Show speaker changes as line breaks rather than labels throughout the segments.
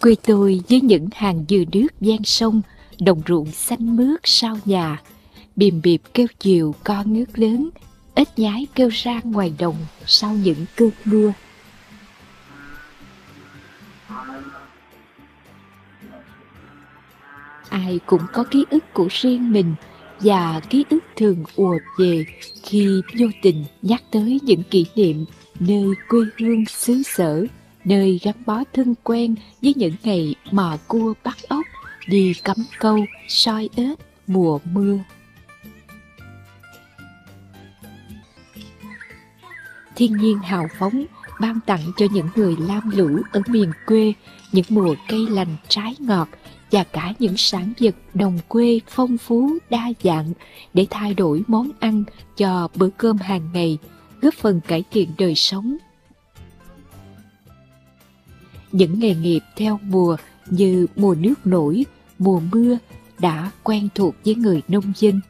Quê tôi với những hàng dừa nước gian sông, đồng ruộng xanh mướt sau nhà, bìm bịp kêu chiều con nước lớn, ít nhái kêu ra ngoài đồng sau những cơn mưa. Ai cũng có ký ức của riêng mình và ký ức thường ùa về khi vô tình nhắc tới những kỷ niệm nơi quê hương xứ sở, nơi gắn bó thân quen với những ngày mò cua bắt ốc, đi cắm câu, soi ếch mùa mưa. Thiên nhiên hào phóng ban tặng cho những người lam lũ ở miền quê những mùa cây lành trái ngọt và cả những sản vật đồng quê phong phú đa dạng để thay đổi món ăn cho bữa cơm hàng ngày, góp phần cải thiện đời sống. Những nghề nghiệp theo mùa như mùa nước nổi, mùa mưa đã quen thuộc với người nông dân.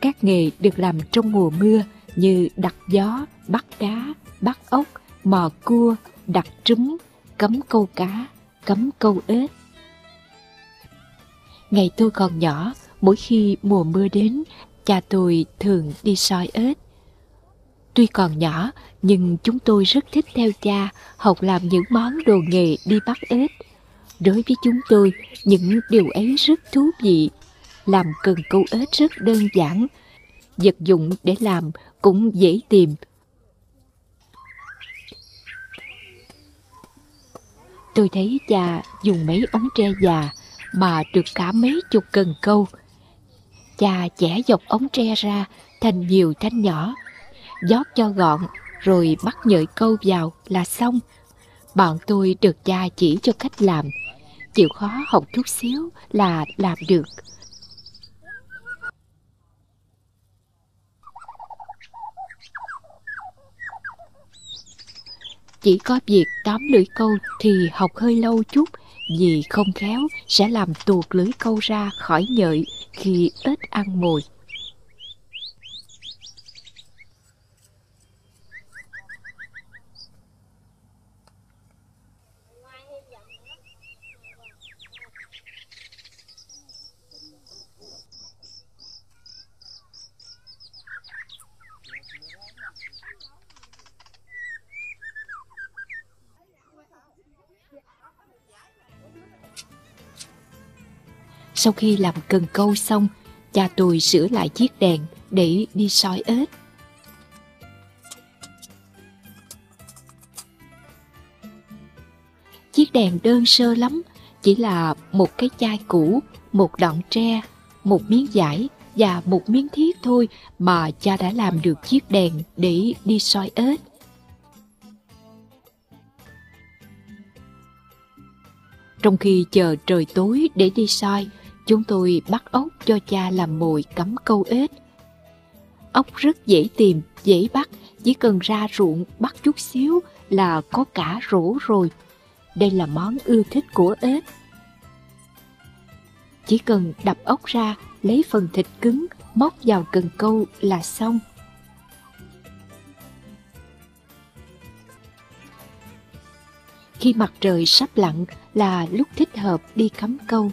Các nghề được làm trong mùa mưa như đặt gió, bắt cá, bắt ốc, mò cua, đặt trứng, cấm câu cá, cấm câu ếch. Ngày tôi còn nhỏ, mỗi khi mùa mưa đến, cha tôi thường đi soi ếch. Tuy còn nhỏ, nhưng chúng tôi rất thích theo cha học làm những món đồ nghề đi bắt ếch. Đối với chúng tôi, những điều ấy rất thú vị. Làm cần câu ếch rất đơn giản, vật dụng để làm cũng dễ tìm tôi thấy cha dùng mấy ống tre già mà được cả mấy chục cần câu. Cha chẻ dọc ống tre ra thành nhiều thanh nhỏ, giót cho gọn rồi bắt nhợi câu vào là xong. Bọn tôi được cha chỉ cho cách làm, chịu khó học chút xíu là làm được. Chỉ có việc tóm lưỡi câu thì học hơi lâu chút vì không khéo sẽ làm tuột lưỡi câu ra khỏi nhợi khi ít ăn mồi. Sau khi làm cần câu xong, cha tôi sửa lại chiếc đèn để đi sói ếch. Chiếc đèn đơn sơ lắm, chỉ là một cái chai cũ, một đoạn tre, một miếng vải và một miếng thiết thôi mà cha đã làm được chiếc đèn để đi soi ếch. Trong khi chờ trời tối để đi soi, Chúng tôi bắt ốc cho cha làm mồi cắm câu ếch. Ốc rất dễ tìm, dễ bắt, chỉ cần ra ruộng bắt chút xíu là có cả rổ rồi. Đây là món ưa thích của ếch. Chỉ cần đập ốc ra, lấy phần thịt cứng, móc vào cần câu là xong. Khi mặt trời sắp lặn là lúc thích hợp đi cắm câu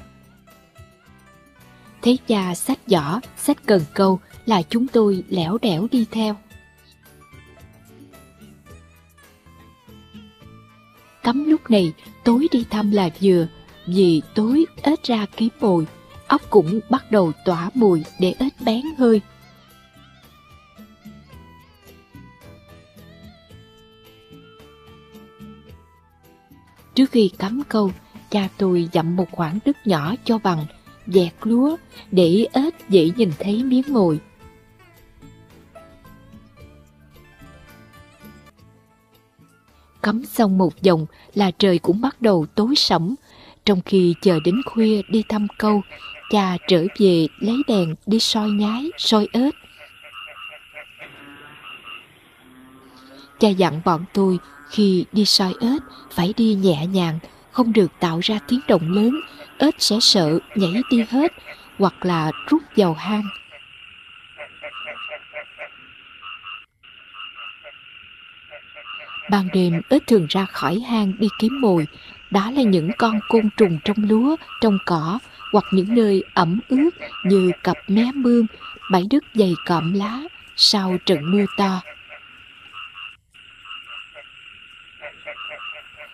thấy cha sách giỏ, sách cần câu là chúng tôi lẻo đẻo đi theo. Cắm lúc này, tối đi thăm là vừa, vì tối ếch ra kiếm mồi, ốc cũng bắt đầu tỏa mùi để ếch bén hơi. Trước khi cắm câu, cha tôi dặm một khoảng đất nhỏ cho bằng, dẹt lúa để ếch dễ nhìn thấy miếng mồi. Cắm xong một vòng là trời cũng bắt đầu tối sẫm. Trong khi chờ đến khuya đi thăm câu, cha trở về lấy đèn đi soi nhái, soi ếch. Cha dặn bọn tôi khi đi soi ếch phải đi nhẹ nhàng, không được tạo ra tiếng động lớn ếch sẽ sợ nhảy đi hết hoặc là rút vào hang. Ban đêm ếch thường ra khỏi hang đi kiếm mồi, đó là những con côn trùng trong lúa, trong cỏ hoặc những nơi ẩm ướt như cặp mé mương, bãi đất dày cọm lá sau trận mưa to.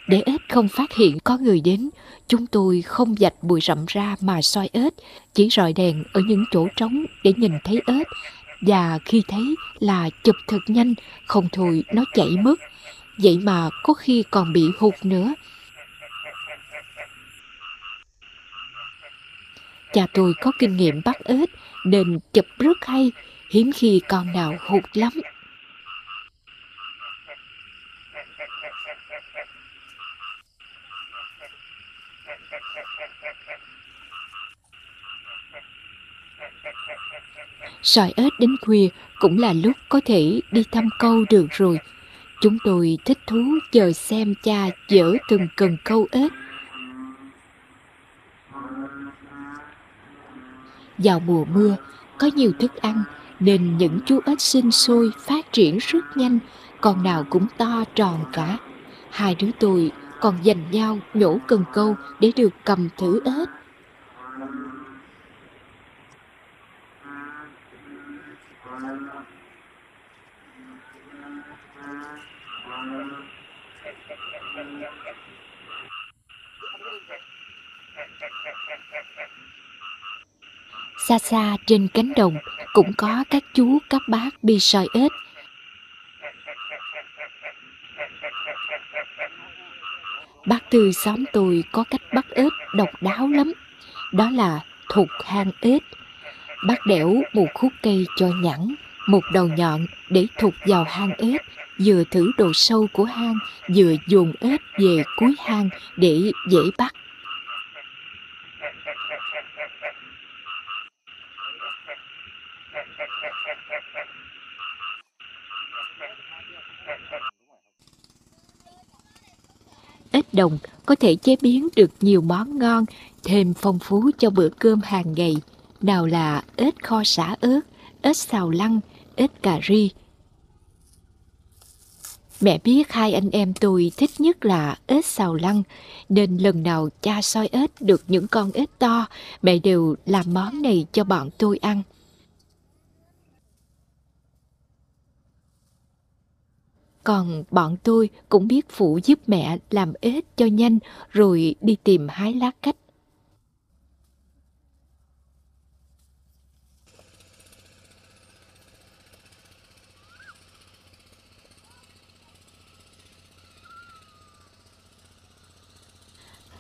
Để ếch không phát hiện có người đến, chúng tôi không dạch bụi rậm ra mà soi ếch, chỉ rọi đèn ở những chỗ trống để nhìn thấy ếch. Và khi thấy là chụp thật nhanh, không thôi nó chạy mất. Vậy mà có khi còn bị hụt nữa. Cha tôi có kinh nghiệm bắt ếch nên chụp rất hay, hiếm khi con nào hụt lắm. Soi ếch đến khuya cũng là lúc có thể đi thăm câu được rồi. Chúng tôi thích thú chờ xem cha dỡ từng cần câu ếch. Vào mùa mưa, có nhiều thức ăn nên những chú ếch sinh sôi phát triển rất nhanh, con nào cũng to tròn cả. Hai đứa tôi còn giành nhau nhổ cần câu để được cầm thử ếch. Xa xa trên cánh đồng cũng có các chú, các bác đi soi ếch. Bác Tư xóm tôi có cách bắt ếch độc đáo lắm. Đó là thục hang ếch. Bác đẽo một khúc cây cho nhẵn, một đầu nhọn để thục vào hang ếch, vừa thử độ sâu của hang, vừa dồn ếch về cuối hang để dễ bắt. Đồng có thể chế biến được nhiều món ngon, thêm phong phú cho bữa cơm hàng ngày. Nào là ếch kho xả ớt, ếch xào lăng, ếch cà ri. Mẹ biết hai anh em tôi thích nhất là ếch xào lăng, nên lần nào cha soi ếch được những con ếch to, mẹ đều làm món này cho bọn tôi ăn. Còn bọn tôi cũng biết phụ giúp mẹ làm ếch cho nhanh rồi đi tìm hái lá cách.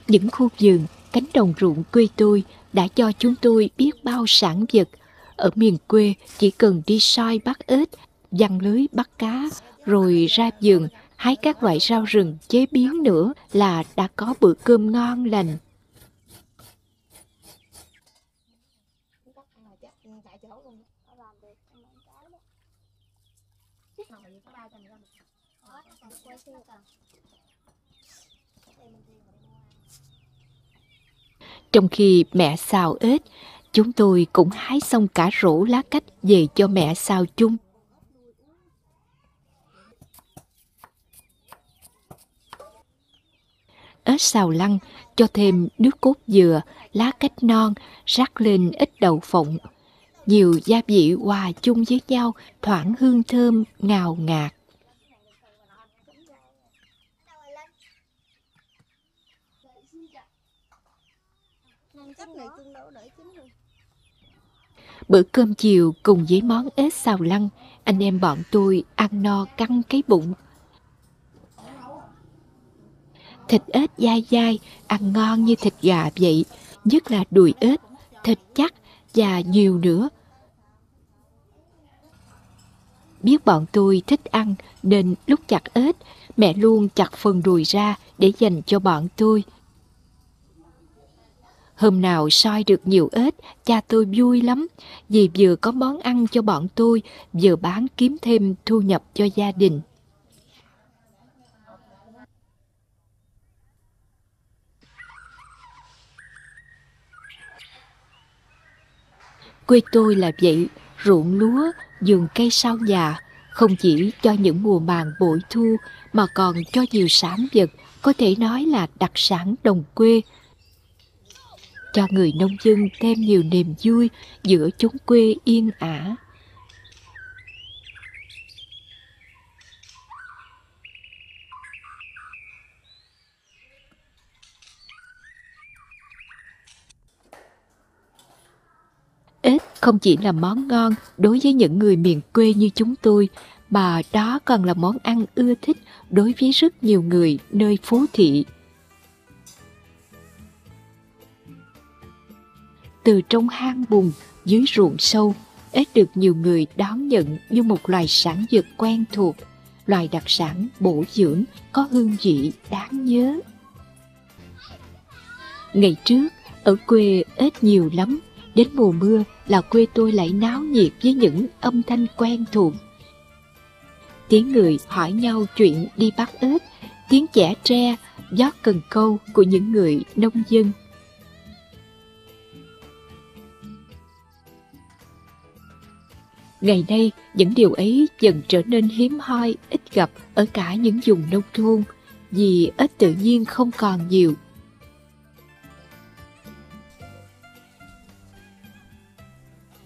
Những khu vườn, cánh đồng ruộng quê tôi đã cho chúng tôi biết bao sản vật. Ở miền quê chỉ cần đi soi bắt ếch, giăng lưới bắt cá rồi ra vườn hái các loại rau rừng chế biến nữa là đã có bữa cơm ngon lành. Trong khi mẹ xào ếch, chúng tôi cũng hái xong cả rổ lá cách về cho mẹ xào chung. Ớt xào lăng, cho thêm nước cốt dừa, lá cách non, rắc lên ít đậu phộng. Nhiều gia vị hòa chung với nhau, thoảng hương thơm, ngào ngạt. Bữa cơm chiều cùng với món ếch xào lăng, anh em bọn tôi ăn no căng cái bụng Thịt ếch dai dai, ăn ngon như thịt gà vậy, nhất là đùi ếch, thịt chắc và nhiều nữa. Biết bọn tôi thích ăn nên lúc chặt ếch, mẹ luôn chặt phần đùi ra để dành cho bọn tôi. Hôm nào soi được nhiều ếch, cha tôi vui lắm, vì vừa có món ăn cho bọn tôi, vừa bán kiếm thêm thu nhập cho gia đình. Quê tôi là vậy, ruộng lúa, vườn cây sau nhà, không chỉ cho những mùa màng bội thu mà còn cho nhiều sản vật có thể nói là đặc sản đồng quê. Cho người nông dân thêm nhiều niềm vui giữa chốn quê yên ả Ếch không chỉ là món ngon đối với những người miền quê như chúng tôi, mà đó còn là món ăn ưa thích đối với rất nhiều người nơi phố thị. Từ trong hang bùn, dưới ruộng sâu, ếch được nhiều người đón nhận như một loài sản vật quen thuộc, loài đặc sản bổ dưỡng có hương vị đáng nhớ. Ngày trước, ở quê ếch nhiều lắm, Đến mùa mưa là quê tôi lại náo nhiệt với những âm thanh quen thuộc. Tiếng người hỏi nhau chuyện đi bắt ếch, tiếng chẻ tre, gió cần câu của những người nông dân. Ngày nay, những điều ấy dần trở nên hiếm hoi, ít gặp ở cả những vùng nông thôn, vì ếch tự nhiên không còn nhiều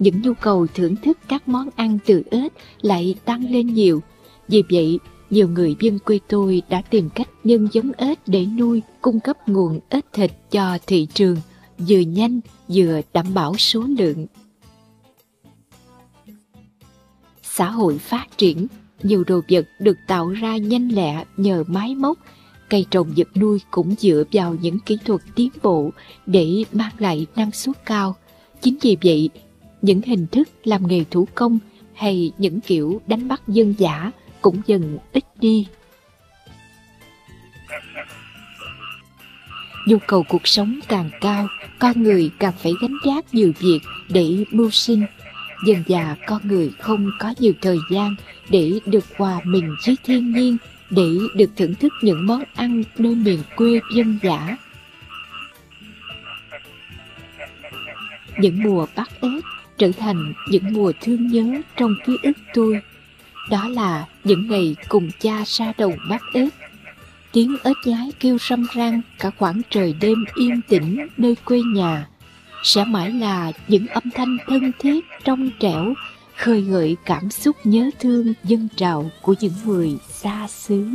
những nhu cầu thưởng thức các món ăn từ ếch lại tăng lên nhiều. Vì vậy, nhiều người dân quê tôi đã tìm cách nhân giống ếch để nuôi, cung cấp nguồn ếch thịt cho thị trường, vừa nhanh vừa đảm bảo số lượng. Xã hội phát triển, nhiều đồ vật được tạo ra nhanh lẹ nhờ máy móc, cây trồng vật nuôi cũng dựa vào những kỹ thuật tiến bộ để mang lại năng suất cao. Chính vì vậy, những hình thức làm nghề thủ công hay những kiểu đánh bắt dân giả cũng dần ít đi. Nhu cầu cuộc sống càng cao, con người càng phải gánh vác nhiều việc để mưu sinh. Dần già con người không có nhiều thời gian để được hòa mình với thiên nhiên, để được thưởng thức những món ăn nơi miền quê dân giả. Những mùa bắt ếch trở thành những mùa thương nhớ trong ký ức tôi. Đó là những ngày cùng cha ra đồng bắt ếch. Tiếng ếch nhái kêu râm ran cả khoảng trời đêm yên tĩnh nơi quê nhà. Sẽ mãi là những âm thanh thân thiết, trong trẻo, khơi gợi cảm xúc nhớ thương dân trào của những người xa xứ.